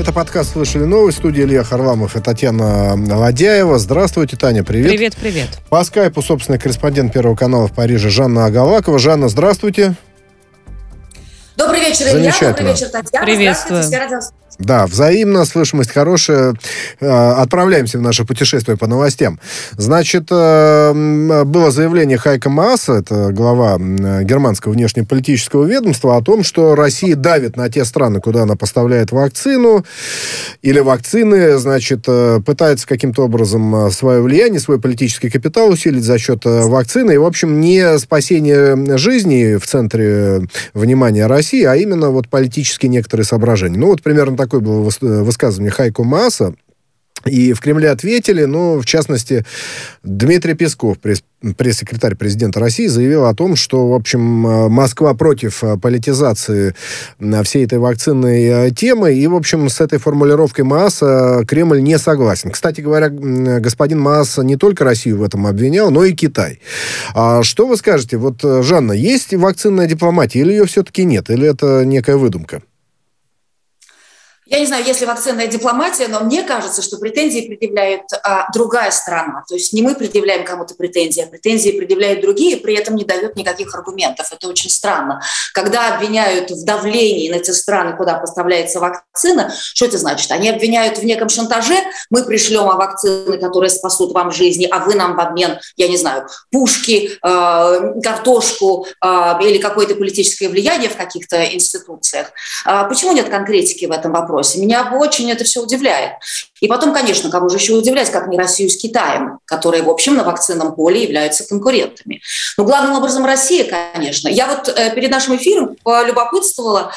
Это подкаст «Слышали новость». Студия Илья Харламов и Татьяна Ладяева. Здравствуйте, Таня, привет. Привет, привет. По скайпу, собственно, корреспондент Первого канала в Париже Жанна Агалакова. Жанна, здравствуйте. Добрый вечер, Илья. Добрый вечер, Татьяна. Приветствую. Да, взаимно, слышимость хорошая. Э, отправляемся в наше путешествие по новостям. Значит, э, было заявление Хайка Мааса, это глава германского внешнеполитического ведомства, о том, что Россия давит на те страны, куда она поставляет вакцину, или вакцины, значит, э, пытается каким-то образом свое влияние, свой политический капитал усилить за счет вакцины. И, в общем, не спасение жизни в центре внимания России, а именно вот политические некоторые соображения. Ну, вот примерно так такое было высказывание Хайко Мааса, и в Кремле ответили, ну, в частности, Дмитрий Песков, пресс-секретарь президента России, заявил о том, что, в общем, Москва против политизации всей этой вакцинной темы, и, в общем, с этой формулировкой Мааса Кремль не согласен. Кстати говоря, господин Маас не только Россию в этом обвинял, но и Китай. А что вы скажете? Вот, Жанна, есть вакцинная дипломатия или ее все-таки нет? Или это некая выдумка? Я не знаю, есть ли вакцинная дипломатия, но мне кажется, что претензии предъявляет а, другая страна. То есть не мы предъявляем кому-то претензии, а претензии предъявляют другие, при этом не дают никаких аргументов. Это очень странно. Когда обвиняют в давлении на те страны, куда поставляется вакцина, что это значит? Они обвиняют в неком шантаже, мы пришлем а вакцины, которые спасут вам жизни, а вы нам в обмен, я не знаю, пушки, э, картошку э, или какое-то политическое влияние в каких-то институциях. А почему нет конкретики в этом вопросе? Вопросе. Меня очень это все удивляет. И потом, конечно, кого же еще удивлять, как не Россию с Китаем, которые, в общем, на вакцинном поле являются конкурентами. Но главным образом Россия, конечно. Я вот э, перед нашим эфиром полюбопытствовала,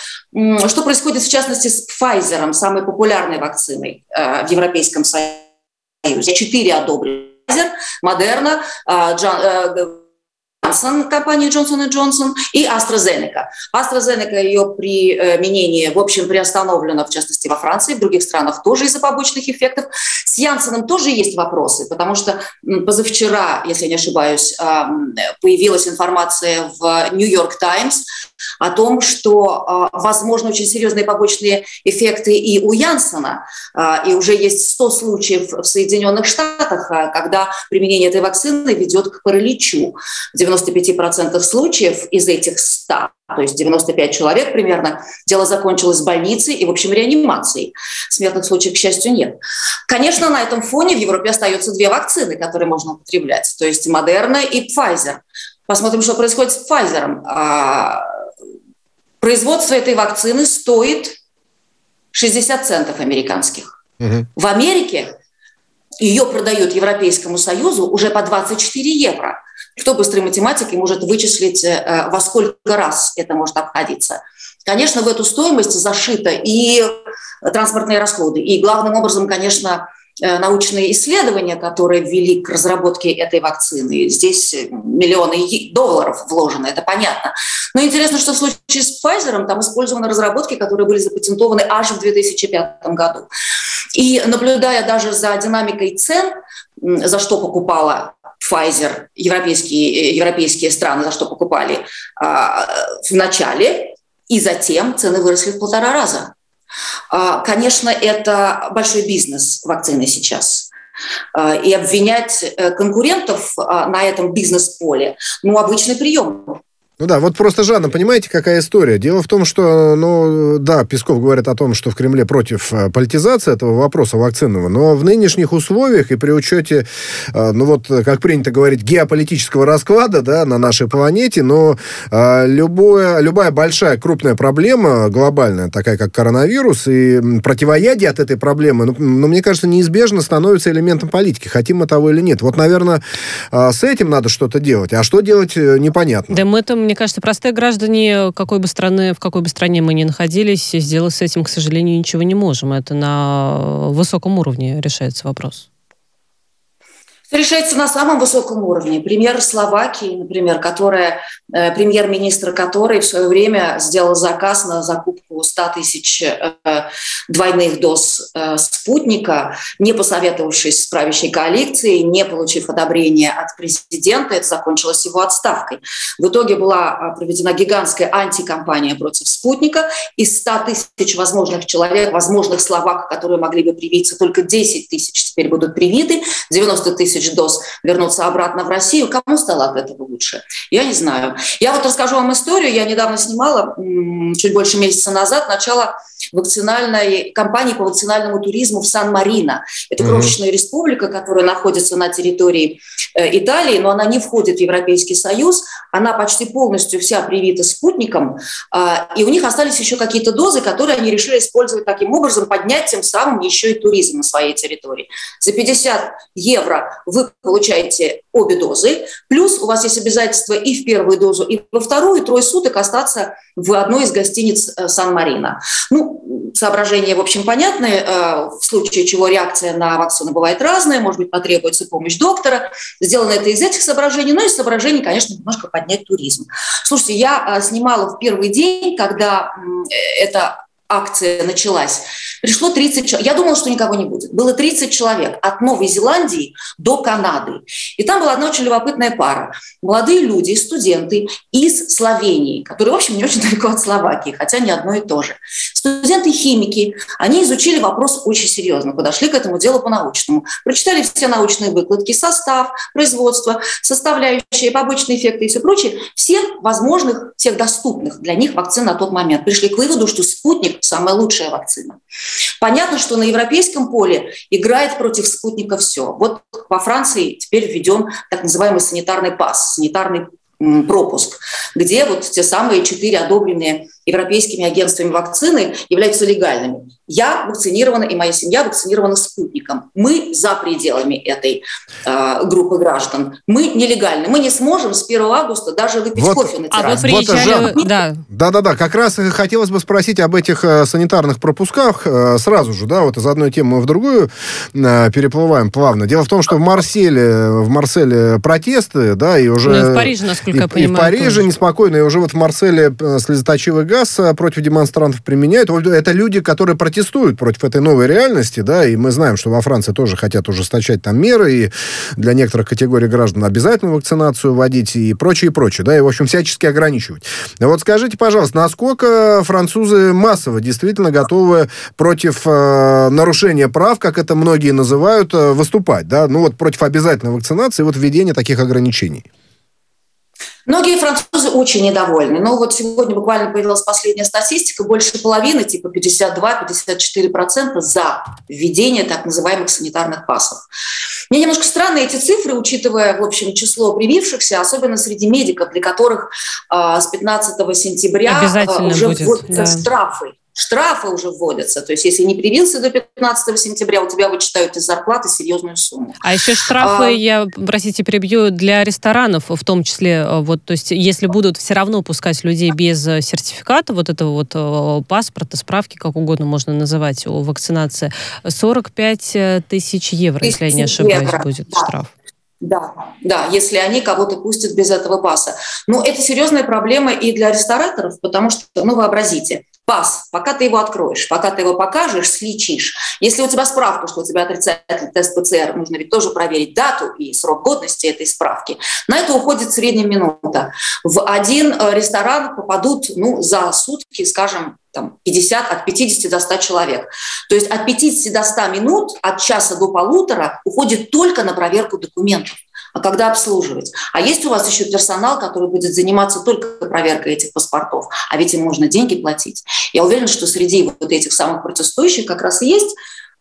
что происходит в частности с Pfizer, самой популярной вакциной э, в Европейском Союзе. Четыре одобрены. Модерна, Johnson, компания Johnson Johnson и AstraZeneca. AstraZeneca ее применение, в общем, приостановлено, в частности, во Франции, в других странах тоже из-за побочных эффектов. С Янсеном тоже есть вопросы, потому что позавчера, если я не ошибаюсь, появилась информация в Нью-Йорк Таймс о том, что возможно очень серьезные побочные эффекты и у Янсена, и уже есть 100 случаев в Соединенных Штатах, когда применение этой вакцины ведет к параличу. 95% случаев из этих 100, то есть 95 человек примерно, дело закончилось в больнице и, в общем, реанимацией. Смертных случаев, к счастью, нет. Конечно, на этом фоне в Европе остаются две вакцины, которые можно употреблять, то есть Модерна и Pfizer. Посмотрим, что происходит с Pfizer. Производство этой вакцины стоит 60 центов американских. Угу. В Америке ее продают Европейскому Союзу уже по 24 евро. Кто быстрой математикой может вычислить, э, во сколько раз это может обходиться? Конечно, в эту стоимость зашита и транспортные расходы, и главным образом, конечно, научные исследования, которые ввели к разработке этой вакцины. Здесь миллионы долларов вложены, это понятно. Но интересно, что в случае с Pfizer там использованы разработки, которые были запатентованы аж в 2005 году. И наблюдая даже за динамикой цен, за что покупала Pfizer, европейские, европейские страны, за что покупали а, в начале, и затем цены выросли в полтора раза. А, конечно, это большой бизнес вакцины сейчас. А, и обвинять э, конкурентов а, на этом бизнес-поле, ну, обычный прием. Ну да, вот просто, Жанна, понимаете, какая история? Дело в том, что, ну, да, Песков говорит о том, что в Кремле против э, политизации этого вопроса вакцинного, но в нынешних условиях и при учете, э, ну вот, как принято говорить, геополитического расклада, да, на нашей планете, но э, любое, любая большая, крупная проблема, глобальная, такая как коронавирус, и противоядие от этой проблемы, ну, ну мне кажется, неизбежно становится элементом политики, хотим мы того или нет. Вот, наверное, с этим надо что-то делать, а что делать, непонятно. Да мы-то мне кажется, простые граждане, какой бы страны, в какой бы стране мы ни находились, сделать с этим, к сожалению, ничего не можем. Это на высоком уровне решается вопрос. Решается на самом высоком уровне. Пример Словакии, например, которая, э, премьер-министр которой в свое время сделал заказ на закупку 100 тысяч э, двойных доз э, спутника, не посоветовавшись с правящей коалицией, не получив одобрения от президента. Это закончилось его отставкой. В итоге была проведена гигантская антикампания против спутника. Из 100 тысяч возможных человек, возможных словаков, которые могли бы привиться, только 10 тысяч теперь будут привиты, 90 тысяч тысяч доз вернуться обратно в Россию. Кому стало от этого лучше? Я не знаю. Я вот расскажу вам историю. Я недавно снимала, чуть больше месяца назад, начало вакцинальной кампании по вакцинальному туризму в Сан-Марино. Это крошечная mm-hmm. республика, которая находится на территории э, Италии, но она не входит в Европейский Союз. Она почти полностью вся привита спутником, э, и у них остались еще какие-то дозы, которые они решили использовать таким образом, поднять тем самым еще и туризм на своей территории. За 50 евро вы получаете обе дозы, плюс у вас есть обязательство и в первую дозу, и во вторую, и трое суток остаться в одной из гостиниц э, Сан-Марино. Ну, соображения, в общем, понятны. Э, в случае чего реакция на вакцину бывает разная, может быть, потребуется помощь доктора. Сделано это из этих соображений, но из соображений, конечно, немножко поднять туризм. Слушайте, я э, снимала в первый день, когда это акция началась, пришло 30 человек. Я думала, что никого не будет. Было 30 человек от Новой Зеландии до Канады. И там была одна очень любопытная пара. Молодые люди, студенты из Словении, которые, в общем, не очень далеко от Словакии, хотя не одно и то же. Студенты-химики, они изучили вопрос очень серьезно, подошли к этому делу по-научному. Прочитали все научные выкладки, состав, производство, составляющие, побочные эффекты и все прочее. Всех возможных, всех доступных для них вакцин на тот момент. Пришли к выводу, что спутник самая лучшая вакцина. Понятно, что на европейском поле играет против спутника все. Вот во Франции теперь введен так называемый санитарный пас, санитарный пропуск, где вот те самые четыре одобренные европейскими агентствами вакцины являются легальными. Я вакцинирована, и моя семья вакцинирована спутником. Мы за пределами этой э, группы граждан. Мы нелегальны. Мы не сможем с 1 августа даже выпить вот, кофе на террасе. А вы приезжали... Вот, да. Да-да-да, как раз хотелось бы спросить об этих э, санитарных пропусках э, сразу же, да, вот из одной темы в другую э, переплываем плавно. Дело в том, что в Марселе, в Марселе протесты, да, и уже... Ну, и в Париже, насколько и, я понимаю. И в Париже тоже. неспокойно, и уже вот в Марселе э, слезоточивый газ э, против демонстрантов применяют. Это люди, которые протестуют против этой новой реальности, да, и мы знаем, что во Франции тоже хотят ужесточать там меры, и для некоторых категорий граждан обязательно вакцинацию вводить и прочее, и прочее, да, и, в общем, всячески ограничивать. Вот скажите, пожалуйста, насколько французы массово действительно готовы против э, нарушения прав, как это многие называют, э, выступать, да, ну вот против обязательной вакцинации, вот введения таких ограничений? Многие французы очень недовольны. Но вот сегодня буквально появилась последняя статистика. Больше половины, типа 52-54% за введение так называемых санитарных пасов. Мне немножко странны эти цифры, учитывая, в общем, число привившихся, особенно среди медиков, для которых э, с 15 сентября э, уже будет, вводятся да. штрафы штрафы уже вводятся. То есть, если не привился до 15 сентября, у тебя вычитают из зарплаты серьезную сумму. А еще штрафы, а, я, простите, перебью, для ресторанов в том числе. Э, вот, то есть, если будут все равно пускать людей без э, сертификата, вот этого вот э, паспорта, справки, как угодно можно называть, о вакцинации, 45 тысяч евро, тысяч если я не ошибаюсь, евро. будет да. штраф. Да, да, если они кого-то пустят без этого паса. Но это серьезная проблема и для рестораторов, потому что, ну, вообразите, пас, пока ты его откроешь, пока ты его покажешь, сличишь. Если у тебя справка, что у тебя отрицательный тест ПЦР, нужно ведь тоже проверить дату и срок годности этой справки. На это уходит средняя минута. В один э, ресторан попадут ну, за сутки, скажем, там, 50, от 50 до 100 человек. То есть от 50 до 100 минут, от часа до полутора уходит только на проверку документов а когда обслуживать. А есть у вас еще персонал, который будет заниматься только проверкой этих паспортов, а ведь им можно деньги платить. Я уверена, что среди вот этих самых протестующих как раз и есть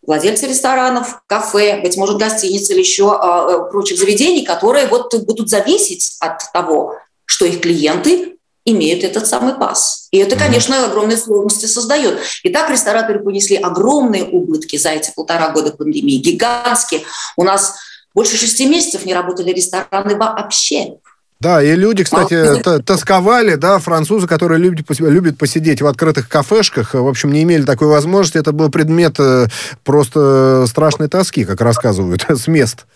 владельцы ресторанов, кафе, быть может, гостиниц или еще э, прочих заведений, которые вот будут зависеть от того, что их клиенты имеют этот самый пас. И это, конечно, огромные сложности создает. И так рестораторы понесли огромные убытки за эти полтора года пандемии, гигантские. У нас больше шести месяцев не работали рестораны вообще. Да, и люди, кстати, тосковали, да, французы, которые любят, любят посидеть в открытых кафешках, в общем, не имели такой возможности. Это был предмет э, просто страшной тоски, как рассказывают, с мест.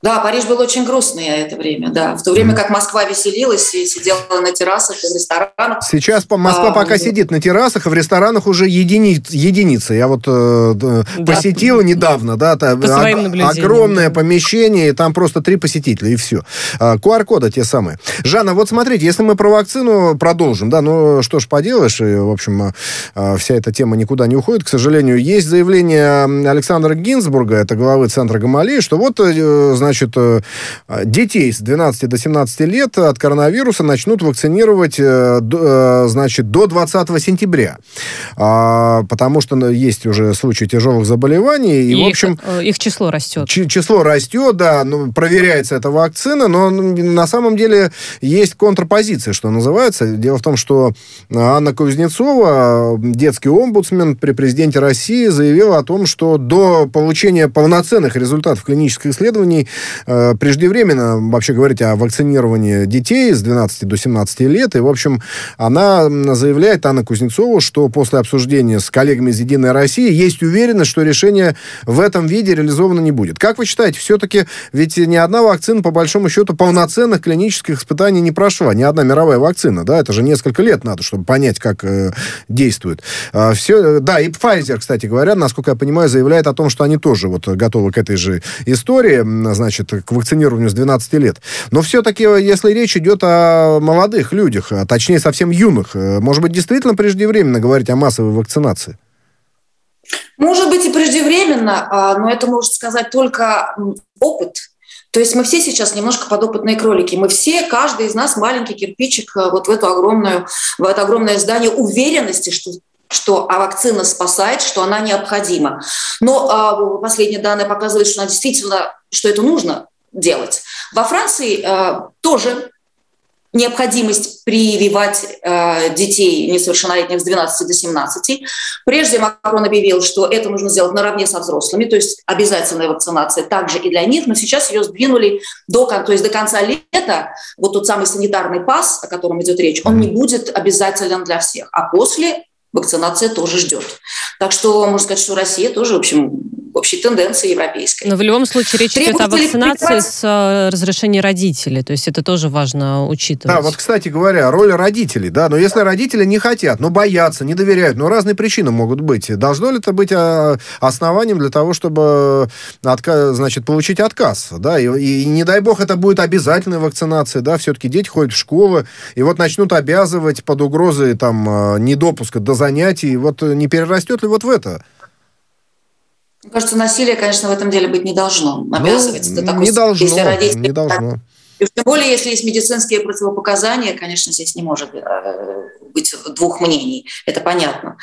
Да, Париж был очень грустный это время, да. В то время как Москва веселилась и сидела на террасах и в ресторанах. Сейчас Москва а, пока ну... сидит на террасах, и в ресторанах уже едини... единицы. Я вот э, да. посетил недавно, да, там, о- огромное помещение, и там просто три посетителя, и все. А, QR-коды те самые. Жанна, вот смотрите, если мы про вакцину продолжим, да, ну что ж поделаешь, и, в общем, а, вся эта тема никуда не уходит, к сожалению. Есть заявление Александра Гинзбурга, это главы Центра Гамалеи, что вот, э, значит, э, детей с 12 до 17 лет от коронавируса начнут вакцинировать, э, э, значит, до 20 сентября. А, потому что ну, есть уже случаи тяжелых заболеваний. И, и в общем... Их, их число растет. Число растет, да. Ну, проверяется эта вакцина, но на самом деле есть контрпозиция, что называется. Дело в том, что Анна Кузнецова, детский омбудсмен при президенте России, заявила о том, что до получения полноценных результатов клинических исследований э, преждевременно вообще говорить о вакцинировании детей с 12 до 17 лет. И, в общем, она заявляет, Анна Кузнецова, что после обсуждения с коллегами из «Единой России» есть уверенность, что решение в этом виде реализовано не будет. Как вы считаете, все-таки ведь ни одна вакцина, по большому счету, полноценных клинических испытаний не прошла. Ни одна мировая вакцина, да, это же несколько лет надо, чтобы понять, как э, действует. А, все, да, и Pfizer, кстати говоря, насколько я понимаю, заявляет о том, что они тоже вот готовы к этой же истории, значит, к вакцинированию с 12 лет. Но все-таки, если речь идет о молодых людях, а точнее совсем юных, э, может быть, действительно преждевременно говорить о массовой вакцинации? Может быть и преждевременно, а, но это может сказать только опыт. То есть мы все сейчас немножко подопытные кролики. Мы все, каждый из нас маленький кирпичик э, вот в эту огромную, в это огромное здание уверенности, что что а вакцина спасает, что она необходима. Но а, последние данные показывают, что она действительно, что это нужно делать. Во Франции а, тоже необходимость прививать э, детей несовершеннолетних с 12 до 17. Прежде Макрон объявил, что это нужно сделать наравне со взрослыми, то есть обязательная вакцинация также и для них, но сейчас ее сдвинули до, то есть до конца лета. Вот тот самый санитарный пас, о котором идет речь, он не будет обязателен для всех, а после вакцинация тоже ждет. Так что можно сказать, что Россия тоже, в общем, общей тенденции европейской. Но в любом случае речь идет о вакцинации с э, разрешения родителей, то есть это тоже важно учитывать. Да, вот, кстати говоря, роль родителей, да, но если родители не хотят, но боятся, не доверяют, но разные причины могут быть, должно ли это быть э, основанием для того, чтобы, отка- значит, получить отказ, да, и, и не дай бог это будет обязательная вакцинация, да, все-таки дети ходят в школы, и вот начнут обязывать под угрозой там э, недопуска до занятий, вот не перерастет ли вот в это? Мне кажется, насилие, конечно, в этом деле быть не должно. Ну, Обязывать ну, до такой не должно, если родители, не должно. И тем более, если есть медицинские противопоказания, конечно, здесь не может э, быть двух мнений. Это понятно.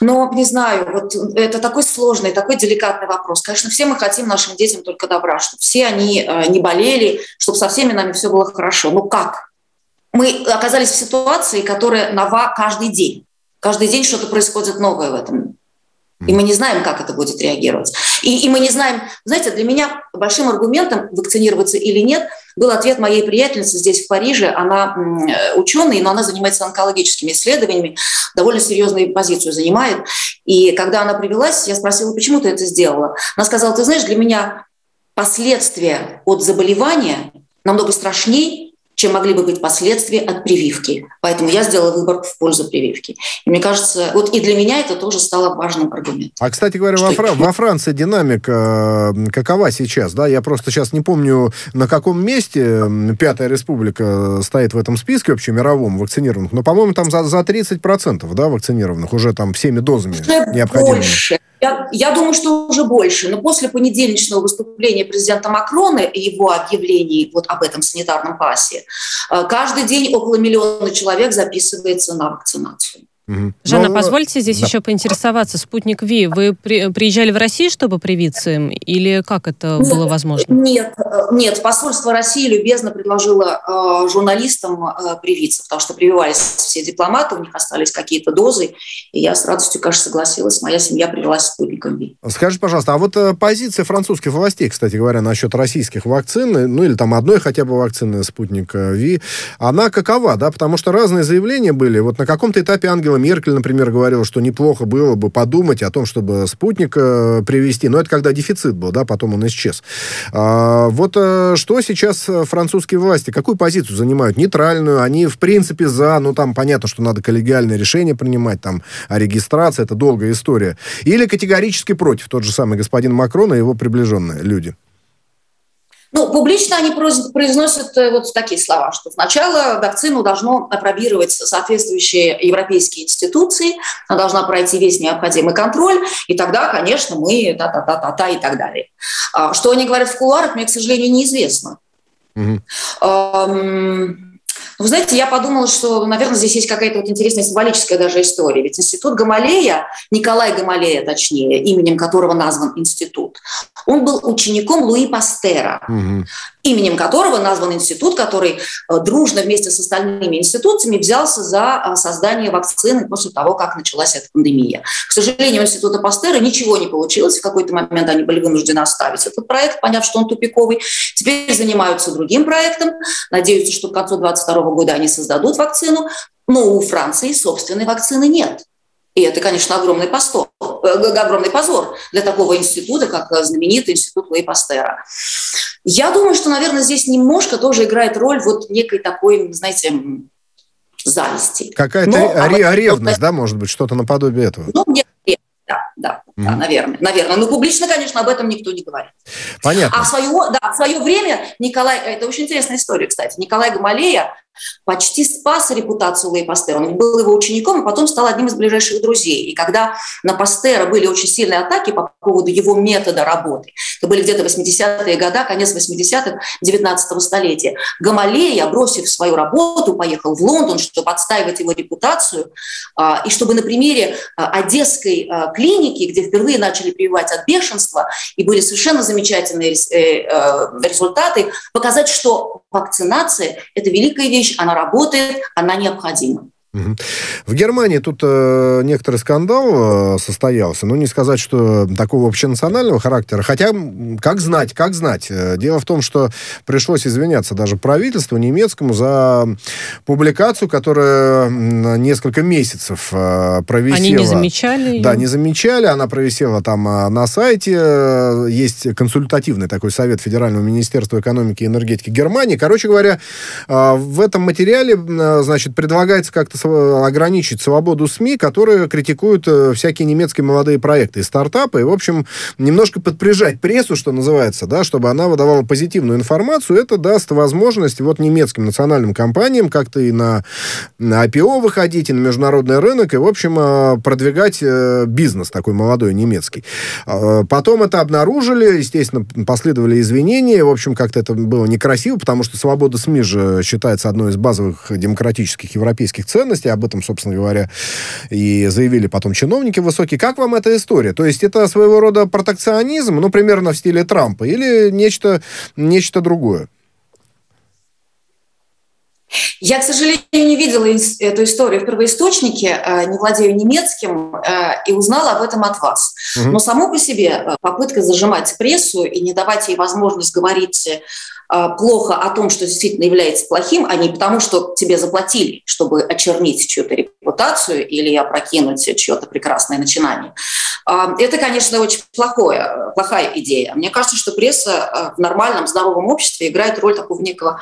Но, не знаю, вот это такой сложный, такой деликатный вопрос. Конечно, все мы хотим нашим детям только добра, чтобы все они э, не болели, чтобы со всеми нами все было хорошо. Но как? Мы оказались в ситуации, которая нова каждый день. Каждый день что-то происходит новое в этом и мы не знаем, как это будет реагировать. И, и мы не знаем, знаете, для меня большим аргументом, вакцинироваться или нет, был ответ моей приятельницы здесь, в Париже. Она ученый, но она занимается онкологическими исследованиями, довольно серьезную позицию занимает. И когда она привелась, я спросила, почему ты это сделала? Она сказала, ты знаешь, для меня последствия от заболевания намного страшнее, чем могли бы быть последствия от прививки. Поэтому я сделала выбор в пользу прививки. И мне кажется, вот и для меня это тоже стало важным аргументом. А, кстати говоря, во, Фра- во Франции динамика э, какова сейчас? Да, я просто сейчас не помню, на каком месте Пятая Республика стоит в этом списке общемировом вакцинированных, но, по-моему, там за, за 30% да, вакцинированных уже там всеми дозами уже необходимыми. Больше. Я, я думаю, что уже больше. Но после понедельничного выступления президента Макрона и его объявлений вот об этом санитарном пасе, э, каждый день около миллиона человек записывается на вакцинацию. Угу. Жанна, Но, позвольте здесь да. еще поинтересоваться. Спутник Ви, вы при, приезжали в Россию, чтобы привиться им? Или как это нет, было возможно? Нет, э, нет. Посольство России любезно предложило э, журналистам э, привиться, потому что прививались все дипломаты, у них остались какие-то дозы. И я с радостью, конечно, согласилась. Моя семья привелась спутником Ви. Скажи, пожалуйста, а вот э, позиция французских властей, кстати говоря, насчет российских вакцин, ну или там одной хотя бы вакцины спутника Ви, она какова, да? Потому что разные заявления были. Вот на каком-то этапе Ангела Меркель, например, говорила, что неплохо было бы подумать о том, чтобы спутник э, привести. Но это когда дефицит был, да, потом он исчез. А, вот э, что сейчас французские власти, какую позицию занимают? Нейтральную? Они, в принципе, за, ну, там понятно, что надо коллегиальное решение принимать, там, о регистрации, это долгая история. Или категорически против, тот же самый господин Макрон и его приближенные люди? Ну, публично они произносят э, вот такие слова, что сначала вакцину должно опробировать соответствующие европейские институции, она должна пройти весь необходимый контроль, и тогда, конечно, мы та-та-та-та-та и так далее. А, что они говорят в кулуарах, мне, к сожалению, неизвестно. Угу. Вы знаете, я подумала, что, наверное, здесь есть какая-то вот интересная символическая даже история. Ведь институт Гамалея, Николай Гамалея, точнее, именем которого назван институт, он был учеником Луи Пастера. Угу именем которого назван институт, который э, дружно вместе с остальными институциями взялся за э, создание вакцины после того, как началась эта пандемия. К сожалению, у института Пастера ничего не получилось. В какой-то момент они были вынуждены оставить этот проект, поняв, что он тупиковый. Теперь занимаются другим проектом. Надеются, что к концу 2022 года они создадут вакцину. Но у Франции собственной вакцины нет. И это, конечно, огромный, постор, э, огромный позор для такого института, как знаменитый институт Луи Пастера. Я думаю, что, наверное, здесь немножко тоже играет роль вот некой такой, знаете, зависти. Какая-то Но, ревность, да, может быть, что-то наподобие этого? Ну, нет, да, да, mm-hmm. да, наверное, наверное. Но публично, конечно, об этом никто не говорит. Понятно. А в свое, да, в свое время Николай, это очень интересная история, кстати, Николай Гамалея почти спас репутацию Луи Пастера. Он был его учеником, и потом стал одним из ближайших друзей. И когда на Пастера были очень сильные атаки по поводу его метода работы, это были где-то 80-е годы, конец 80-х, 19 столетия, Гамалея, бросив свою работу, поехал в Лондон, чтобы отстаивать его репутацию, а, и чтобы на примере а, одесской а, клиники, где впервые начали прививать от бешенства, и были совершенно замечательные э, э, результаты, показать, что вакцинация – это великая вещь, она работает, она необходима. В Германии тут э, некоторый скандал э, состоялся. Ну, не сказать, что такого общенационального характера. Хотя, как знать, как знать. Э, дело в том, что пришлось извиняться даже правительству немецкому за публикацию, которая несколько месяцев э, провисела. Они не замечали ее? Да, не замечали. Она провисела там э, на сайте. Э, есть консультативный такой совет Федерального министерства экономики и энергетики Германии. Короче говоря, э, в этом материале, э, значит, предлагается как-то ограничить свободу СМИ, которые критикуют э, всякие немецкие молодые проекты и стартапы, и, в общем, немножко подприжать прессу, что называется, да, чтобы она выдавала позитивную информацию, это даст возможность вот немецким национальным компаниям как-то и на, на IPO выходить, и на международный рынок, и, в общем, э, продвигать э, бизнес такой молодой немецкий. А, потом это обнаружили, естественно, последовали извинения, в общем, как-то это было некрасиво, потому что свобода СМИ же считается одной из базовых демократических европейских ценностей, ценности, об этом, собственно говоря, и заявили потом чиновники высокие. Как вам эта история? То есть это своего рода протекционизм, ну, примерно в стиле Трампа, или нечто, нечто другое? Я, к сожалению, не видела эту историю в первоисточнике, э, не владею немецким, э, и узнала об этом от вас. Угу. Но само по себе э, попытка зажимать прессу и не давать ей возможность говорить плохо о том, что действительно является плохим, а не потому, что тебе заплатили, чтобы очернить чью-то репутацию или опрокинуть чье-то прекрасное начинание. Это, конечно, очень плохое, плохая идея. Мне кажется, что пресса в нормальном, здоровом обществе играет роль такого некого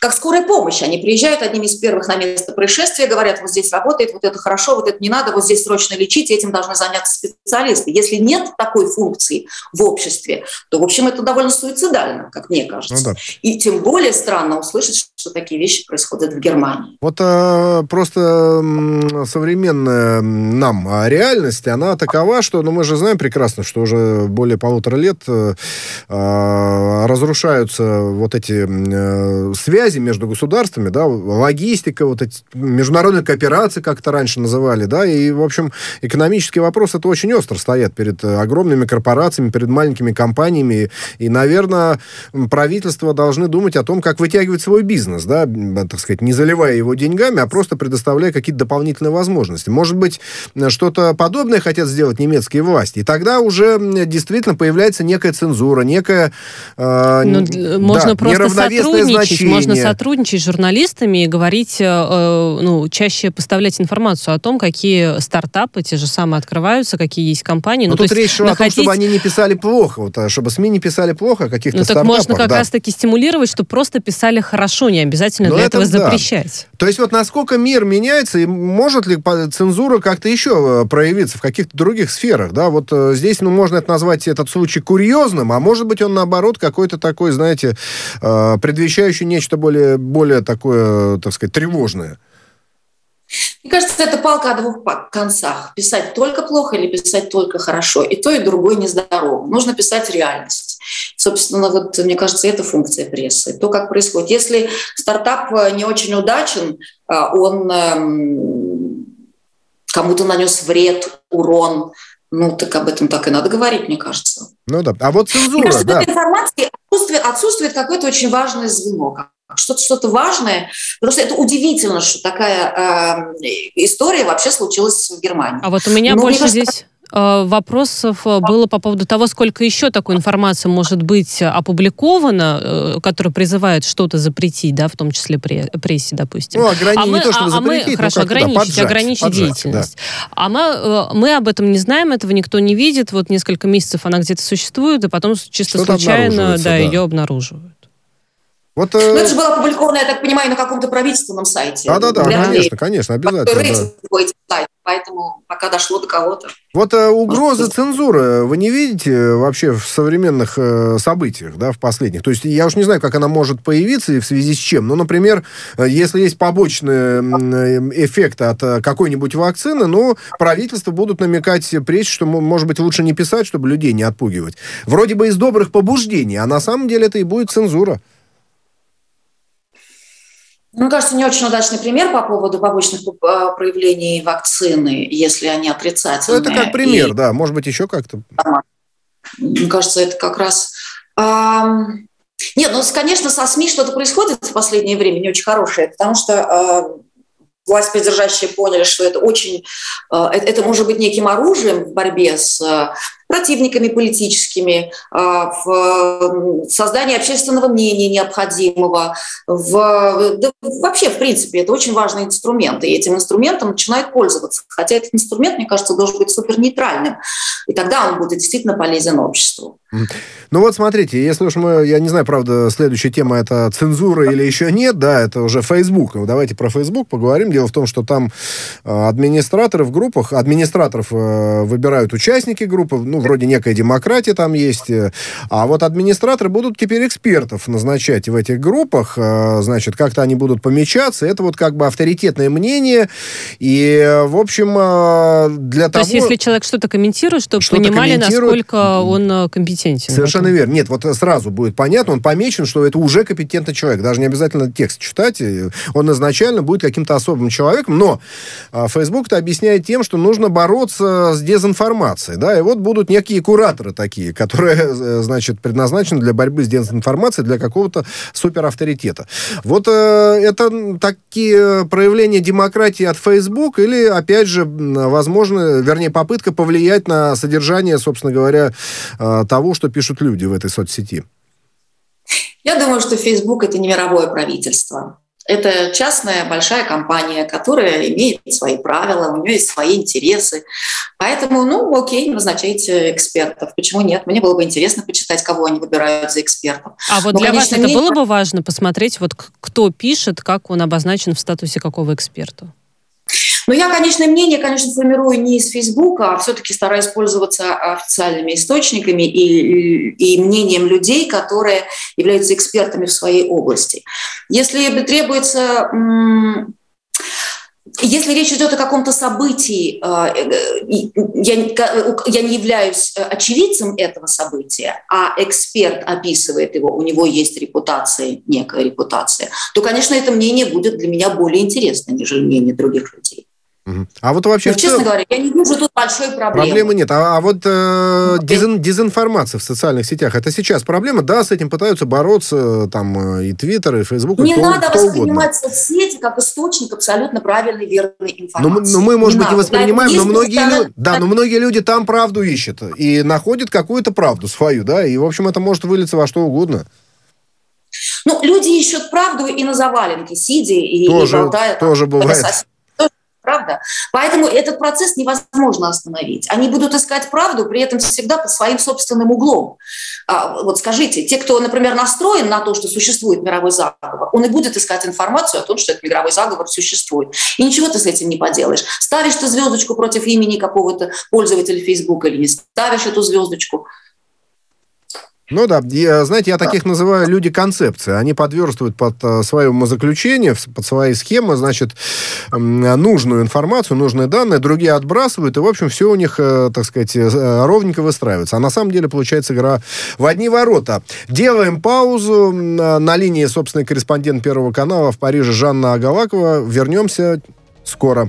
как скорая помощь. Они приезжают одними из первых на место происшествия, говорят, вот здесь работает, вот это хорошо, вот это не надо, вот здесь срочно лечить, этим должны заняться специалисты. Если нет такой функции в обществе, то, в общем, это довольно суицидально, как мне кажется. Ну, да. И тем более странно услышать, что такие вещи происходят в Германии. Вот э, просто современная нам а, реальность, она такова, что, ну, мы же знаем прекрасно, что уже более полутора лет э, а, разрушаются вот эти э, связи между государствами, да, логистика, вот эти международные кооперации, как это раньше называли, да, и, в общем, экономические вопросы это очень остро стоят перед огромными корпорациями, перед маленькими компаниями, и, наверное, правительства должны думать о том, как вытягивать свой бизнес бизнес, да, так сказать, не заливая его деньгами, а просто предоставляя какие-то дополнительные возможности. Может быть, что-то подобное хотят сделать немецкие власти. И тогда уже действительно появляется некая цензура, некая э, ну, можно да, просто сотрудничать, значение. можно сотрудничать с журналистами и говорить, э, э, ну, чаще поставлять информацию о том, какие стартапы те же самые открываются, какие есть компании. Но ну, тут речь находить... о том, чтобы они не писали плохо, вот, а чтобы СМИ не писали плохо о каких-то ну, так можно как да. раз-таки стимулировать, чтобы просто писали хорошо, не обязательно Но для это, этого да. запрещать. То есть вот насколько мир меняется, и может ли цензура как-то еще э, проявиться в каких-то других сферах, да, вот э, здесь, ну, можно это назвать этот случай курьезным, а может быть он, наоборот, какой-то такой, знаете, э, предвещающий нечто более, более такое, так сказать, тревожное. Мне кажется, это палка о двух концах. Писать только плохо или писать только хорошо. И то, и другое нездорово. Нужно писать реальность. Собственно, вот мне кажется, это функция прессы. То, как происходит. Если стартап э, не очень удачен, э, он эм, кому-то нанес вред, урон, ну, так об этом так и надо говорить, мне кажется. Ну да. А вот цензура, Мне кажется, да. в этой информации отсутствует, отсутствует какое-то очень важное звено, что-то что-то важное. Просто это удивительно, что такая э, история вообще случилась в Германии. А вот у меня Но больше кажется, здесь вопросов э, было по поводу того, сколько еще такой информации может быть опубликовано, э, которая призывает что-то запретить, да, в том числе прессе, допустим. Ну, ограничить, а мы, не то, чтобы а, запретить, а мы, хорошо, ограничить, да, поджать, ограничить поджать, деятельность. Да. А мы, мы об этом не знаем, этого никто не видит. Вот несколько месяцев она где-то существует, и потом чисто случайно да, да. ее обнаруживают. Вот, э... Но это же было опубликовано, я так понимаю, на каком-то правительственном сайте. Да-да-да, конечно, конечно, обязательно. Да. поэтому пока дошло до кого-то. Вот э, угрозы цензуры вы не видите вообще в современных э, событиях, да, в последних? То есть я уж не знаю, как она может появиться и в связи с чем. Ну, например, э, если есть побочные э, эффекты от э, какой-нибудь вакцины, ну, правительства будут намекать прессе, что, может быть, лучше не писать, чтобы людей не отпугивать. Вроде бы из добрых побуждений, а на самом деле это и будет цензура. Мне кажется, не очень удачный пример по поводу побочных э, проявлений вакцины, если они отрицательные. Ну, это как пример, и... да. Может быть, еще как-то. Мне кажется, это как раз... Нет, ну, конечно, со СМИ что-то происходит в последнее время не очень хорошее, потому что э, власть придержащие поняли, что это очень, э, это может быть неким оружием в борьбе с противниками политическими, а, в создании общественного мнения необходимого, в, да, вообще, в принципе, это очень важный инструмент, и этим инструментом начинают пользоваться. Хотя этот инструмент, мне кажется, должен быть супер нейтральным, и тогда он будет действительно полезен обществу. Ну вот смотрите, если уж мы, я не знаю, правда, следующая тема это цензура или еще нет, да, это уже Facebook. Давайте про Facebook поговорим. Дело в том, что там а, администраторы в группах, администраторов э, выбирают участники группы, ну, ну, вроде некая демократия там есть. Э, а вот администраторы будут теперь экспертов назначать в этих группах. Э, значит, как-то они будут помечаться. Это вот как бы авторитетное мнение. И, в общем, э, для То того... То есть, если человек что-то комментирует, чтобы что понимали, насколько он компетентен. Совершенно верно. Нет, вот сразу будет понятно, он помечен, что это уже компетентный человек. Даже не обязательно текст читать. Он изначально будет каким-то особым человеком. Но Facebook это объясняет тем, что нужно бороться с дезинформацией. Да, и вот будут существуют некие кураторы такие, которые, э, значит, предназначены для борьбы с дезинформацией, для какого-то суперавторитета. Вот э, это такие проявления демократии от Facebook или, опять же, возможно, вернее, попытка повлиять на содержание, собственно говоря, э, того, что пишут люди в этой соцсети? Я думаю, что Facebook – это не мировое правительство. Это частная большая компания, которая имеет свои правила, у нее есть свои интересы. Поэтому, ну, окей, назначайте экспертов. Почему нет? Мне было бы интересно почитать, кого они выбирают за экспертов. А вот Но, для конечно, вас это было бы важно посмотреть, вот кто пишет, как он обозначен в статусе какого эксперта? Но я, конечно, мнение, конечно, формирую не из Фейсбука, а все-таки стараюсь пользоваться официальными источниками и, и мнением людей, которые являются экспертами в своей области. Если требуется если речь идет о каком-то событии, э, э, я, я не являюсь э, очевидцем этого события, а эксперт описывает его, у него есть репутация, некая репутация, то, конечно, это мнение будет для меня более интересно, нежели мнение других людей. А вот вообще... Ну, честно говоря, я не вижу тут большой проблемы. Проблемы нет. А, а вот э, дезин, дезинформация в социальных сетях, это сейчас проблема? Да, с этим пытаются бороться там и Твиттер, и Фейсбук, Не и кто, надо кто воспринимать угодно. соцсети как источник абсолютно правильной, верной информации. Но, но мы, может не быть, надо. и воспринимаем, но многие, люди, да, но многие люди там правду ищут и находят какую-то правду свою, да, и, в общем, это может вылиться во что угодно. Ну, люди ищут правду и на заваленке, сидя и, тоже, и болтая. Тоже бывает правда? Поэтому этот процесс невозможно остановить. Они будут искать правду, при этом всегда под своим собственным углом. А, вот скажите, те, кто, например, настроен на то, что существует мировой заговор, он и будет искать информацию о том, что этот мировой заговор существует. И ничего ты с этим не поделаешь. Ставишь ты звездочку против имени какого-то пользователя Фейсбука или не ставишь эту звездочку – ну да, я, знаете, я таких называю люди концепции. Они подверстывают под э, свое умозаключение, под свои схемы, значит, нужную информацию, нужные данные, другие отбрасывают, и, в общем, все у них, э, так сказать, э, ровненько выстраивается. А на самом деле получается игра в одни ворота. Делаем паузу. На линии, собственно, корреспондент Первого канала в Париже Жанна Агалакова. Вернемся скоро.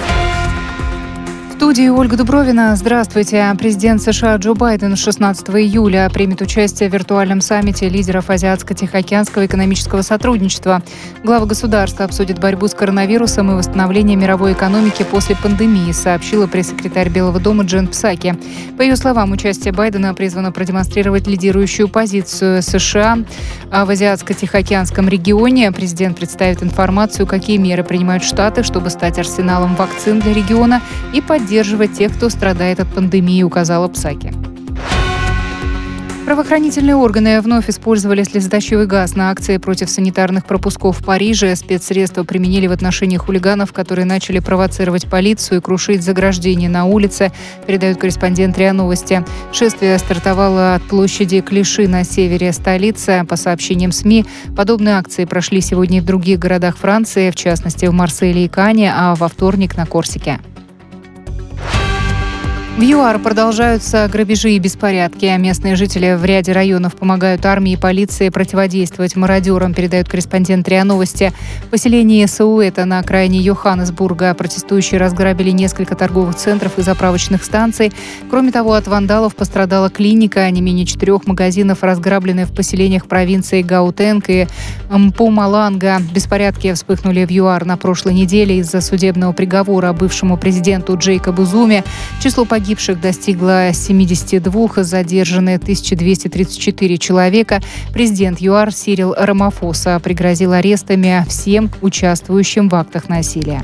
студии Ольга Дубровина. Здравствуйте. Президент США Джо Байден 16 июля примет участие в виртуальном саммите лидеров Азиатско-Тихоокеанского экономического сотрудничества. Глава государства обсудит борьбу с коронавирусом и восстановление мировой экономики после пандемии, сообщила пресс-секретарь Белого дома Джен Псаки. По ее словам, участие Байдена призвано продемонстрировать лидирующую позицию США в Азиатско-Тихоокеанском регионе. Президент представит информацию, какие меры принимают Штаты, чтобы стать арсеналом вакцин для региона и поддерживать поддерживать тех, кто страдает от пандемии, указала Псаки. Правоохранительные органы вновь использовали слезоточивый газ на акции против санитарных пропусков в Париже. Спецсредства применили в отношении хулиганов, которые начали провоцировать полицию и крушить заграждения на улице, передают корреспондент РИА Новости. Шествие стартовало от площади Клиши на севере столицы. По сообщениям СМИ, подобные акции прошли сегодня и в других городах Франции, в частности в Марселе и Кане, а во вторник на Корсике. В ЮАР продолжаются грабежи и беспорядки. Местные жители в ряде районов помогают армии и полиции противодействовать мародерам, передают корреспондент РИА Новости. В поселении Сауэта на окраине Йоханнесбурга протестующие разграбили несколько торговых центров и заправочных станций. Кроме того, от вандалов пострадала клиника. Не менее четырех магазинов разграблены в поселениях провинции Гаутенг и Мпумаланга. Беспорядки вспыхнули в ЮАР на прошлой неделе из-за судебного приговора бывшему президенту Джейкобу Зуме. Число погибших погибших достигла 72, задержаны 1234 человека. Президент ЮАР Сирил Рамафоса пригрозил арестами всем участвующим в актах насилия.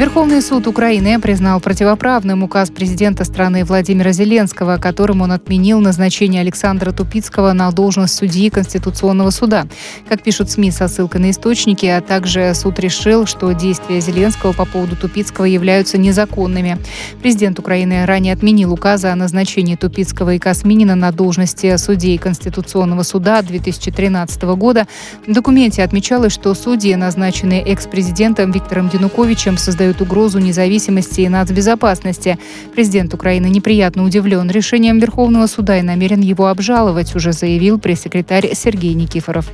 Верховный суд Украины признал противоправным указ президента страны Владимира Зеленского, которым он отменил назначение Александра Тупицкого на должность судьи Конституционного суда. Как пишут СМИ со ссылкой на источники, а также суд решил, что действия Зеленского по поводу Тупицкого являются незаконными. Президент Украины ранее отменил указы о назначении Тупицкого и Косминина на должности судей Конституционного суда 2013 года. В документе отмечалось, что судьи, назначенные экс-президентом Виктором Януковичем, создают представляют угрозу независимости и нацбезопасности. Президент Украины неприятно удивлен решением Верховного суда и намерен его обжаловать, уже заявил пресс-секретарь Сергей Никифоров.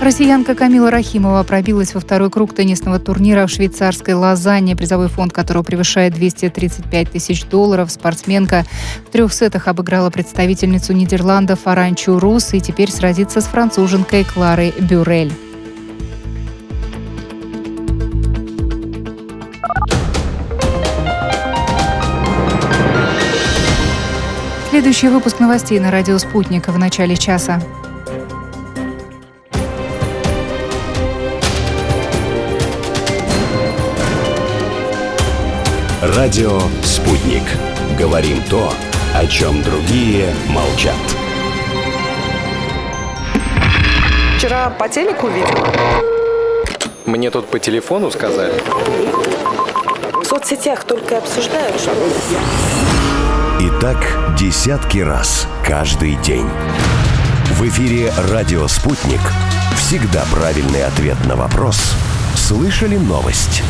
Россиянка Камила Рахимова пробилась во второй круг теннисного турнира в швейцарской Лозанне, призовой фонд которого превышает 235 тысяч долларов. Спортсменка в трех сетах обыграла представительницу Нидерландов Аранчу Рус и теперь сразится с француженкой Кларой Бюрель. Следующий выпуск новостей на радио «Спутник» в начале часа. Радио «Спутник». Говорим то, о чем другие молчат. Вчера по телеку видела. Мне тут по телефону сказали. В соцсетях только обсуждают, что... Так десятки раз каждый день. В эфире «Радио Спутник». Всегда правильный ответ на вопрос. Слышали новость?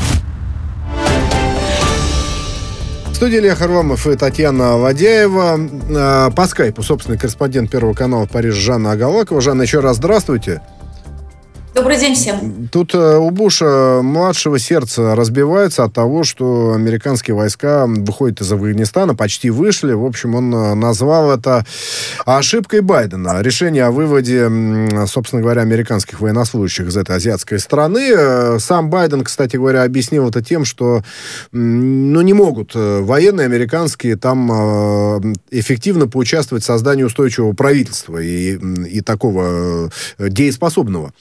В студии Илья Харламов и Татьяна Ладяева. А, По скайпу собственный корреспондент Первого канала в Париже Жанна Агалакова. Жанна, еще раз здравствуйте. Добрый день всем. Тут э, у Буша младшего сердце разбивается от того, что американские войска выходят из Афганистана, почти вышли. В общем, он э, назвал это ошибкой Байдена. Решение о выводе, собственно говоря, американских военнослужащих из этой азиатской страны. Э, Сам Байден, кстати говоря, объяснил это тем, что ну, не могут военные американские там эффективно поучаствовать в создании устойчивого правительства и, и такого дееспособного.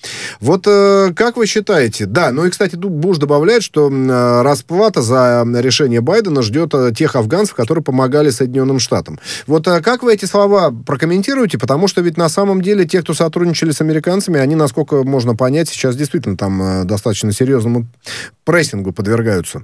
Вот э, как вы считаете? Да, ну и, кстати, Буш добавляет, что э, расплата за решение Байдена ждет э, тех афганцев, которые помогали Соединенным Штатам. Вот как вы эти слова прокомментируете? Потому что ведь на самом деле те, кто сотрудничали с американцами, они, насколько можно понять, сейчас действительно там достаточно серьезному прессингу подвергаются.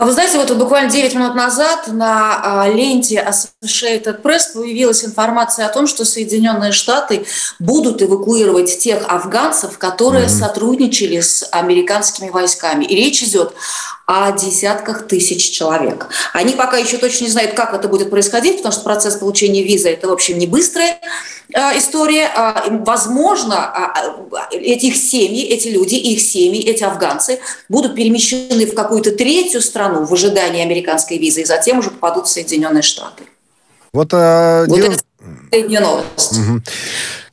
А Вы знаете, вот буквально 9 минут назад на а, ленте Associated Press появилась информация о том, что Соединенные Штаты будут эвакуировать тех афганцев, которые Мгм. сотрудничали с американскими войсками. И речь идет о десятках тысяч человек. Они пока еще точно не знают, как это будет происходить, потому что процесс получения визы – это, в общем, не быстрая а, история. А, Возможно, а, а, эти их семьи, эти люди, их семьи, эти афганцы будут перемещены в какую-то третью страну в ожидании американской визы и затем уже попадут в Соединенные Штаты. Вот, э, Вот дело- это последняя новость. Мгм.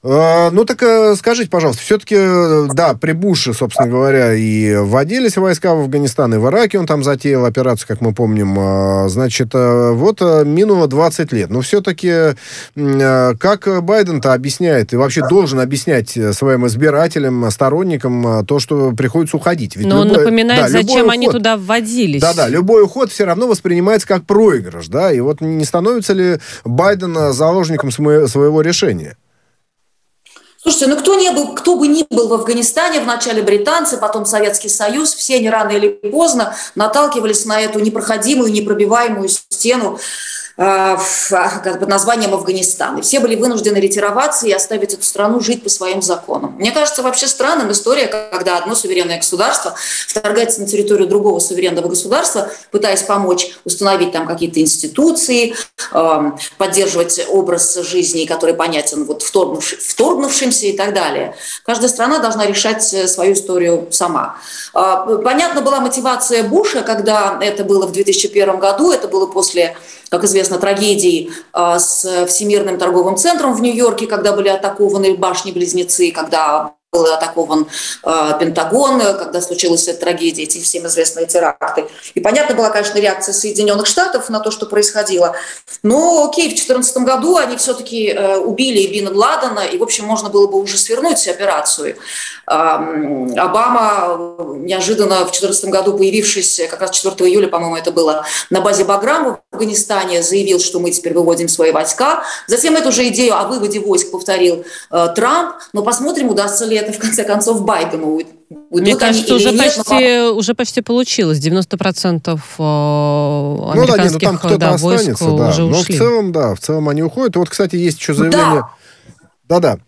Э, Ну так э, скажите, пожалуйста, все-таки, э, да, при Буше, собственно говоря, и вводились войска в Афганистан, и в Ираке он там затеял операцию, как мы помним. Значит, вот минуло 20 лет. Но все-таки как Байден-то объясняет, и вообще должен объяснять своим избирателям, сторонникам то, что приходится уходить? Ведь Но он любой- напоминает, да, зачем они уход- туда вводились. да-да, любой уход все равно воспринимается как проигрыш, да, и вот не становится ли Байден заложником своего решения? Слушайте, ну кто, не был, кто бы ни был в Афганистане, вначале британцы, потом Советский Союз, все они рано или поздно наталкивались на эту непроходимую, непробиваемую стену под названием Афганистан. И все были вынуждены ретироваться и оставить эту страну жить по своим законам. Мне кажется, вообще странным история, когда одно суверенное государство вторгается на территорию другого суверенного государства, пытаясь помочь установить там какие-то институции, э, поддерживать образ жизни, который понятен вот вторгнувши- вторгнувшимся и так далее. Каждая страна должна решать э, свою историю сама. А, Понятна была мотивация Буша, когда это было в 2001 году, это было после, как известно, трагедии а, с Всемирным торговым центром в Нью-Йорке, когда были атакованы башни-близнецы, когда был атакован э, Пентагон, э, когда случилась эта трагедия, эти всем известные теракты. И понятна была, конечно, реакция Соединенных Штатов на то, что происходило. Но окей, в 2014 году они все-таки э, убили Бин Ладена, и, в общем, можно было бы уже свернуть операцию. Ам, Обама неожиданно в 2014 году, появившись, как раз 4 июля, по-моему, это было, на базе Баграма в Афганистане, заявил, что мы теперь выводим свои войска. Затем эту же идею о выводе войск повторил э, Трамп. Но посмотрим, удастся ли это, в конце концов, Байдену. Уйдут Мне они кажется, уже нет, но почти, уже почти получилось. 90% э, Ну да, не, ну американских там кто-то да, войск останется, да. уже Но ушли. в целом, да, в целом они уходят. И вот, кстати, есть еще заявление. Да-да.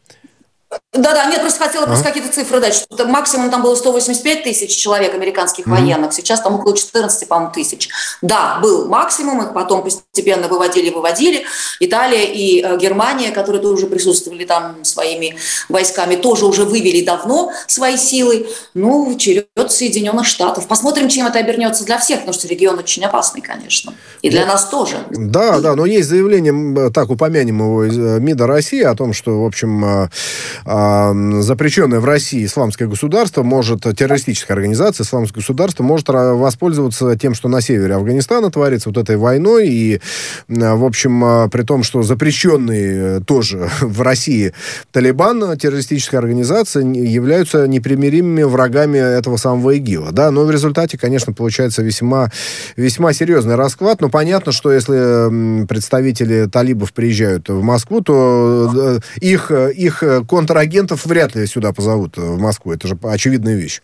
Да-да, нет, просто хотела просто Ага. какие-то цифры дать. Что там максимум там было 185 тысяч человек американских Мгм. военных, сейчас там около 14, по-моему, тысяч. Да, был максимум, их потом постепенно выводили, выводили. Италия и э, Германия, которые тоже присутствовали там своими войсками, тоже уже вывели давно свои силы. Ну, черед Соединенных Штатов. Посмотрим, чем это обернется для всех, потому что регион очень опасный, конечно. И для Ну, нас тоже. Да, да, но есть заявление, м, так упомянем его из э, МИДа России о том, что, в общем, э, э, запрещенное в России исламское государство может, э, террористическая организация исламское государство может воспользоваться тем, что на севере Афганистана творится вот этой войной, и, э, в общем, э, при том, что запрещенные тоже в России Талибан, террористическая организация, являются непримиримыми врагами этого самого ИГИЛа, да, но в результате, конечно, получается весьма, весьма серьезный расклад, но понятно, что если представители талибов приезжают в Москву, то их, их э, контрагентов вряд ли сюда позовут, э, в Москву, это же очевидная вещь.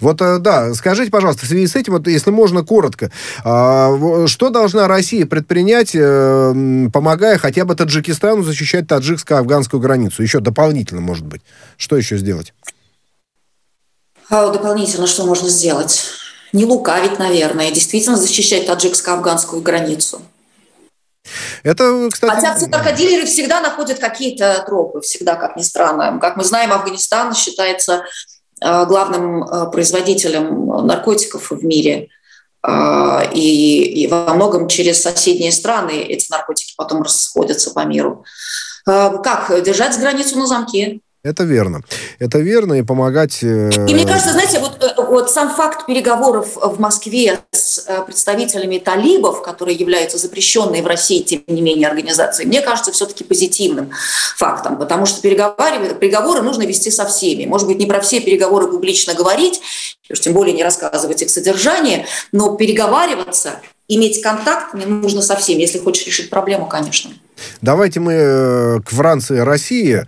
Вот, э, да, скажите, пожалуйста, в связи с этим, вот, если можно, коротко, а, что должна Россия предпринять, э, помогая хотя бы Таджикистану защищать таджикско-афганскую границу? Еще дополнительно, может быть. Что еще сделать? А, дополнительно что можно сделать? Не лукавить, наверное, действительно защищать таджикско-афганскую границу. Это, кстати... Хотя наркодилеры всегда находят какие-то тропы, всегда, как ни странно. Как мы знаем, Афганистан считается э, главным э, производителем наркотиков в мире. Э, и, и во многом через соседние страны эти наркотики потом расходятся по миру. Как держать границу на замке? Это верно. Это верно, и помогать... Э, и мне кажется, знаете, вот, э, вот сам факт переговоров в Москве с э, представителями талибов, которые являются запрещенной в России, тем не менее, организацией, мне кажется, все-таки позитивным фактом, потому что переговоры, переговоры нужно вести со всеми. Может быть, не про все переговоры публично говорить, уж тем более не рассказывать их содержание, но переговариваться, иметь контакт не нужно со всеми, если хочешь решить проблему, конечно. Давайте мы к Франции, России.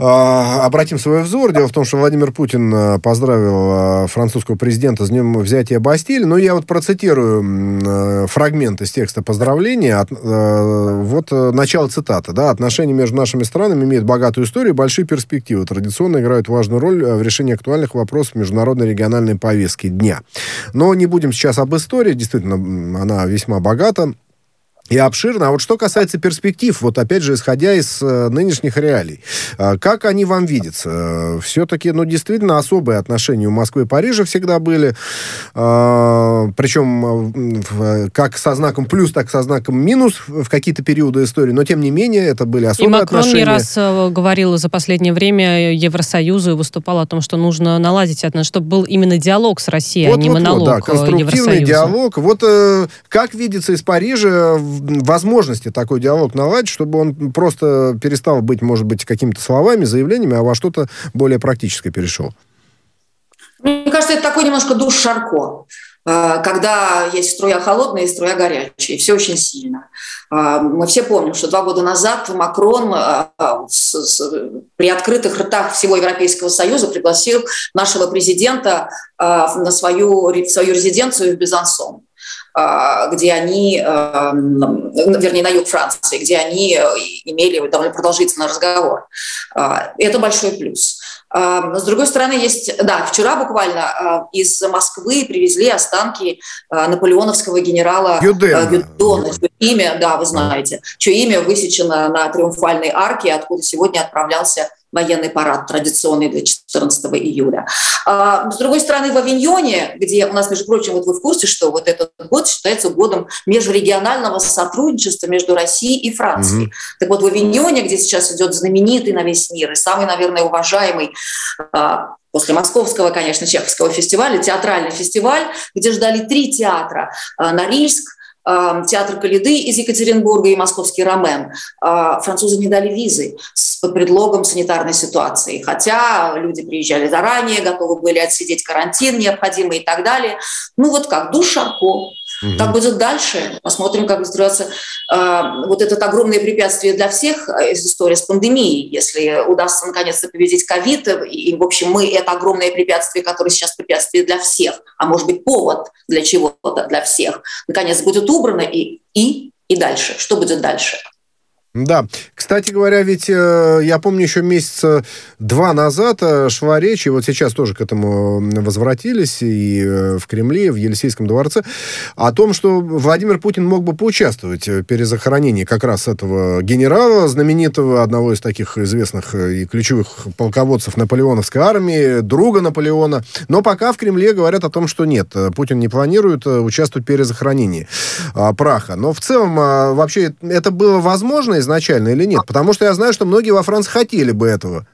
А, обратим свой взор. Дело в том, что Владимир Путин а, поздравил а, французского президента с днем взятия Бастилии. Но я вот процитирую фрагмент из текста поздравления. От, вот начало цитаты. Да, «Отношения между нашими странами имеют богатую историю и большие перспективы. Традиционно играют важную роль в решении актуальных вопросов международной региональной повестки дня». Но не будем сейчас об истории. Действительно, она весьма богата и обширно. А вот что касается перспектив, вот опять же, исходя из э, нынешних реалий, э, как они вам видятся? Э, все-таки, ну, действительно, особые отношения у Москвы и Парижа всегда были, э, причем э, как со знаком плюс, так со знаком минус в какие-то периоды истории, но, тем не менее, это были особые и Макрон отношения. не раз э, говорил за последнее время Евросоюзу и выступал о том, что нужно наладить отношения, чтобы был именно диалог с Россией, вот, а не вот, монолог вот, да, конструктивный диалог. Вот э, как видится из Парижа возможности такой диалог наладить, чтобы он просто перестал быть, может быть, какими-то словами, заявлениями, а во что-то более практическое перешел? Мне кажется, это такой немножко душ Шарко э, когда есть струя холодная и струя горячая, и все очень сильно. Э, мы все помним, что два года назад Макрон э, при открытых ртах всего Европейского Союза пригласил нашего президента на свою, свою резиденцию в Безансон. А, где они, а, вернее, на юг Франции, где они э, имели довольно продолжительный разговор. А, это большой плюс. С другой стороны, есть, да, вчера буквально из Москвы привезли останки наполеоновского генерала Гюдона чье имя, да, вы знаете, чье имя высечено на Триумфальной арке, откуда сегодня отправлялся военный парад традиционный для 14 июля. А, с другой стороны, в Авиньоне, где у нас, между прочим, вот вы в курсе, что вот этот год считается годом межрегионального сотрудничества между Россией и Францией. Mm-hmm. Так вот, в Авиньоне, где сейчас идет знаменитый на весь мир и самый, наверное, уважаемый а, после московского, конечно, чеховского фестиваля, театральный фестиваль, где ждали три театра а, «Норильск», театр Калиды из Екатеринбурга и московский Ромен. Французы не дали визы под предлогом санитарной ситуации. Хотя люди приезжали заранее, готовы были отсидеть карантин необходимый и так далее. Ну вот как, душ Шарко. Угу. Так будет дальше. Посмотрим, как строится э, вот это огромное препятствие для всех э, из истории с пандемией. Если удастся наконец-то победить ковид, и, в общем, мы это огромное препятствие, которое сейчас препятствие для всех, а может быть повод для чего-то для всех, наконец будет убрано и, и, и дальше. Что будет дальше? Да. Кстати говоря, ведь э, я помню еще месяца два назад э, шла речь, и вот сейчас тоже к этому возвратились и э, в Кремле, в Елисейском дворце, о том, что Владимир Путин мог бы поучаствовать в перезахоронении как раз этого генерала, знаменитого, одного из таких известных и ключевых полководцев наполеоновской армии, друга Наполеона. Но пока в Кремле говорят о том, что нет, Путин не планирует участвовать в перезахоронении праха. Но в целом вообще это было возможно изначально или нет? Потому что я знаю, что многие во Франции хотели бы этого.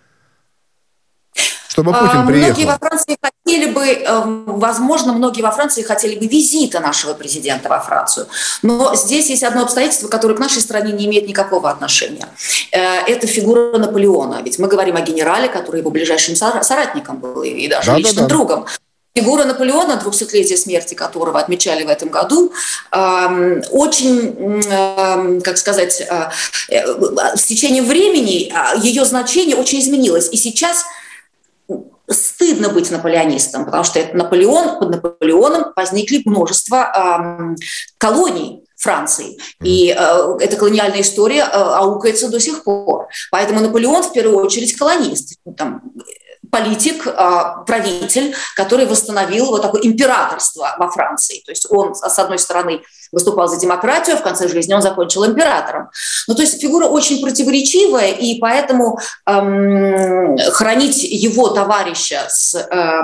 Чтобы а, Путин приехал. Многие во Франции хотели бы, эм, возможно, многие во Франции хотели бы визита нашего президента во Францию. Но здесь есть одно обстоятельство, которое к нашей стране не имеет никакого отношения. Э, это фигура Наполеона. Ведь мы говорим о генерале, который его ближайшим соратником был и даже да, личным да, да. другом. Фигура Наполеона, 200-летие смерти которого отмечали в этом году, очень, как сказать, э, э, в течение времени э, ее значение очень изменилось. И сейчас стыдно быть наполеонистом, потому что это Наполеон, под Наполеоном возникли множество колоний Франции. И э, эта колониальная история э, аукается до сих пор. Поэтому Наполеон в первую очередь колонист. Там, политик, а, правитель, который восстановил вот такое императорство во Франции. То есть он, с одной стороны, выступал за демократию, а в конце жизни он закончил императором. Ну, то есть фигура очень противоречивая, и поэтому эм, хранить его товарища с э,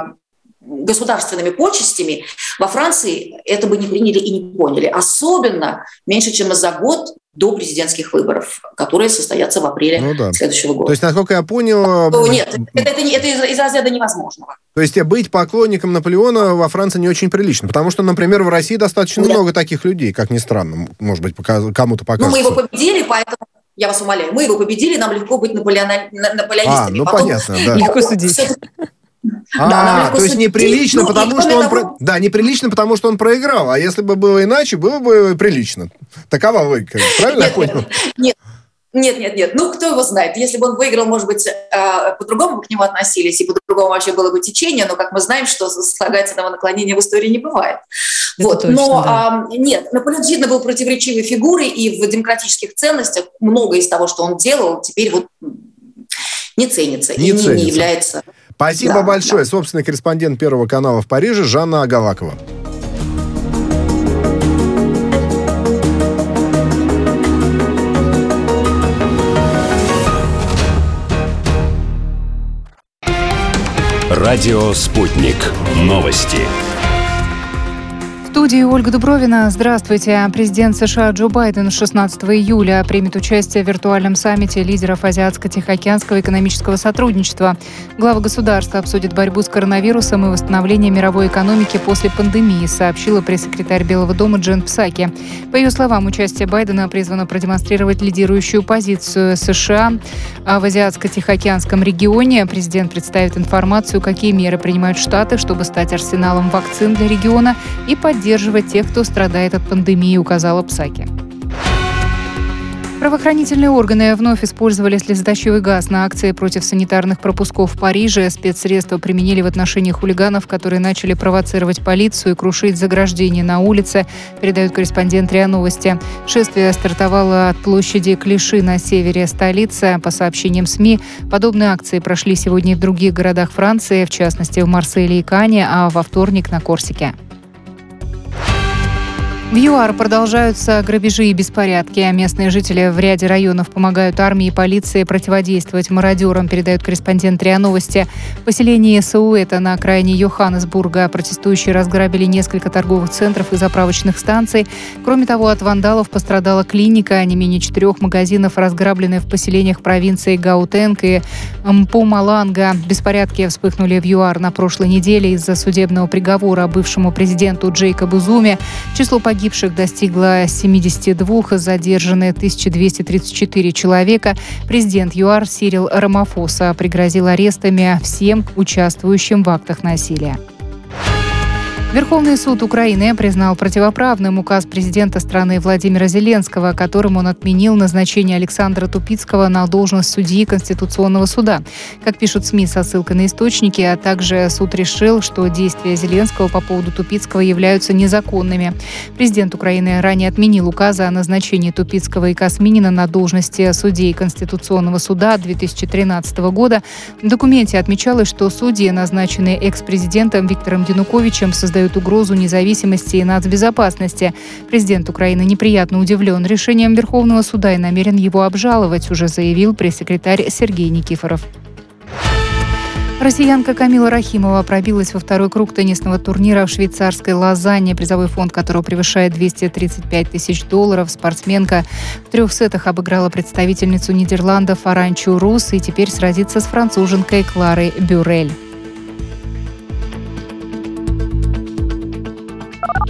государственными почестями во Франции это бы не приняли и не поняли. Особенно меньше, чем за год до президентских выборов, которые состоятся в апреле ну, да. следующего года. То есть, насколько я понял... Ну, нет, это, это, это из, из разряда невозможного. То есть быть поклонником Наполеона во Франции не очень прилично, потому что, например, в России достаточно нет. много таких людей, как ни странно, может быть, кому-то покажется. Ну, мы его победили, поэтому я вас умоляю, мы его победили, нам легко быть наполеони... наполеонистами. А, ну Потом... понятно, да. Легко судить. А, да, то есть неприлично, ну, потому что он про... да, неприлично, потому что он проиграл. А если бы было иначе, было бы прилично. Такова логика. Правильно нет, я понял? Нет, нет, нет, нет. Ну, кто его знает. Если бы он выиграл, может быть, э, по-другому к нему относились, и по-другому вообще было бы течение, но, как мы знаем, что слагательного наклонения в истории не бывает. Это вот. Точно, но да. а, нет, Наполеон действительно был противоречивой фигурой, и в демократических ценностях многое из того, что он делал, теперь вот не ценится не и ценится. не является Спасибо да, большое. Да. Собственный корреспондент Первого канала в Париже Жанна Агавакова. Радио «Спутник». Новости студии Ольга Дубровина. Здравствуйте. Президент США Джо Байден 16 июля примет участие в виртуальном саммите лидеров Азиатско-Тихоокеанского экономического сотрудничества. Глава государства обсудит борьбу с коронавирусом и восстановление мировой экономики после пандемии, сообщила пресс-секретарь Белого дома Джен Псаки. По ее словам, участие Байдена призвано продемонстрировать лидирующую позицию США в Азиатско-Тихоокеанском регионе. Президент представит информацию, какие меры принимают Штаты, чтобы стать арсеналом вакцин для региона и поддерживать поддерживать тех, кто страдает от пандемии, указала Псаки. Правоохранительные органы вновь использовали слезоточивый газ на акции против санитарных пропусков в Париже. Спецсредства применили в отношении хулиганов, которые начали провоцировать полицию и крушить заграждения на улице, передают корреспондент РИА Новости. Шествие стартовало от площади Клиши на севере столицы. По сообщениям СМИ, подобные акции прошли сегодня и в других городах Франции, в частности в Марселе и Кане, а во вторник на Корсике. В ЮАР продолжаются грабежи и беспорядки. Местные жители в ряде районов помогают армии и полиции противодействовать мародерам, передает корреспондент РИА Новости. В поселении Сауэта на окраине Йоханнесбурга протестующие разграбили несколько торговых центров и заправочных станций. Кроме того, от вандалов пострадала клиника, а не менее четырех магазинов разграблены в поселениях провинции Гаутенг и Мпумаланга. Беспорядки вспыхнули в ЮАР на прошлой неделе из-за судебного приговора бывшему президенту Джейкобу Зуме. Число погибших погибших достигла 72, задержаны 1234 человека. Президент ЮАР Сирил Рамафоса пригрозил арестами всем участвующим в актах насилия. Верховный суд Украины признал противоправным указ президента страны Владимира Зеленского, которым он отменил назначение Александра Тупицкого на должность судьи Конституционного суда. Как пишут СМИ со ссылкой на источники, а также суд решил, что действия Зеленского по поводу Тупицкого являются незаконными. Президент Украины ранее отменил указы о назначении Тупицкого и Косминина на должности судей Конституционного суда 2013 года. В документе отмечалось, что судьи, назначенные экс-президентом Виктором Януковичем, создают создают угрозу независимости и нацбезопасности. Президент Украины неприятно удивлен решением Верховного суда и намерен его обжаловать, уже заявил пресс-секретарь Сергей Никифоров. Россиянка Камила Рахимова пробилась во второй круг теннисного турнира в швейцарской Лозанне, призовой фонд которого превышает 235 тысяч долларов. Спортсменка в трех сетах обыграла представительницу Нидерландов Аранчу Рус и теперь сразится с француженкой Кларой Бюрель.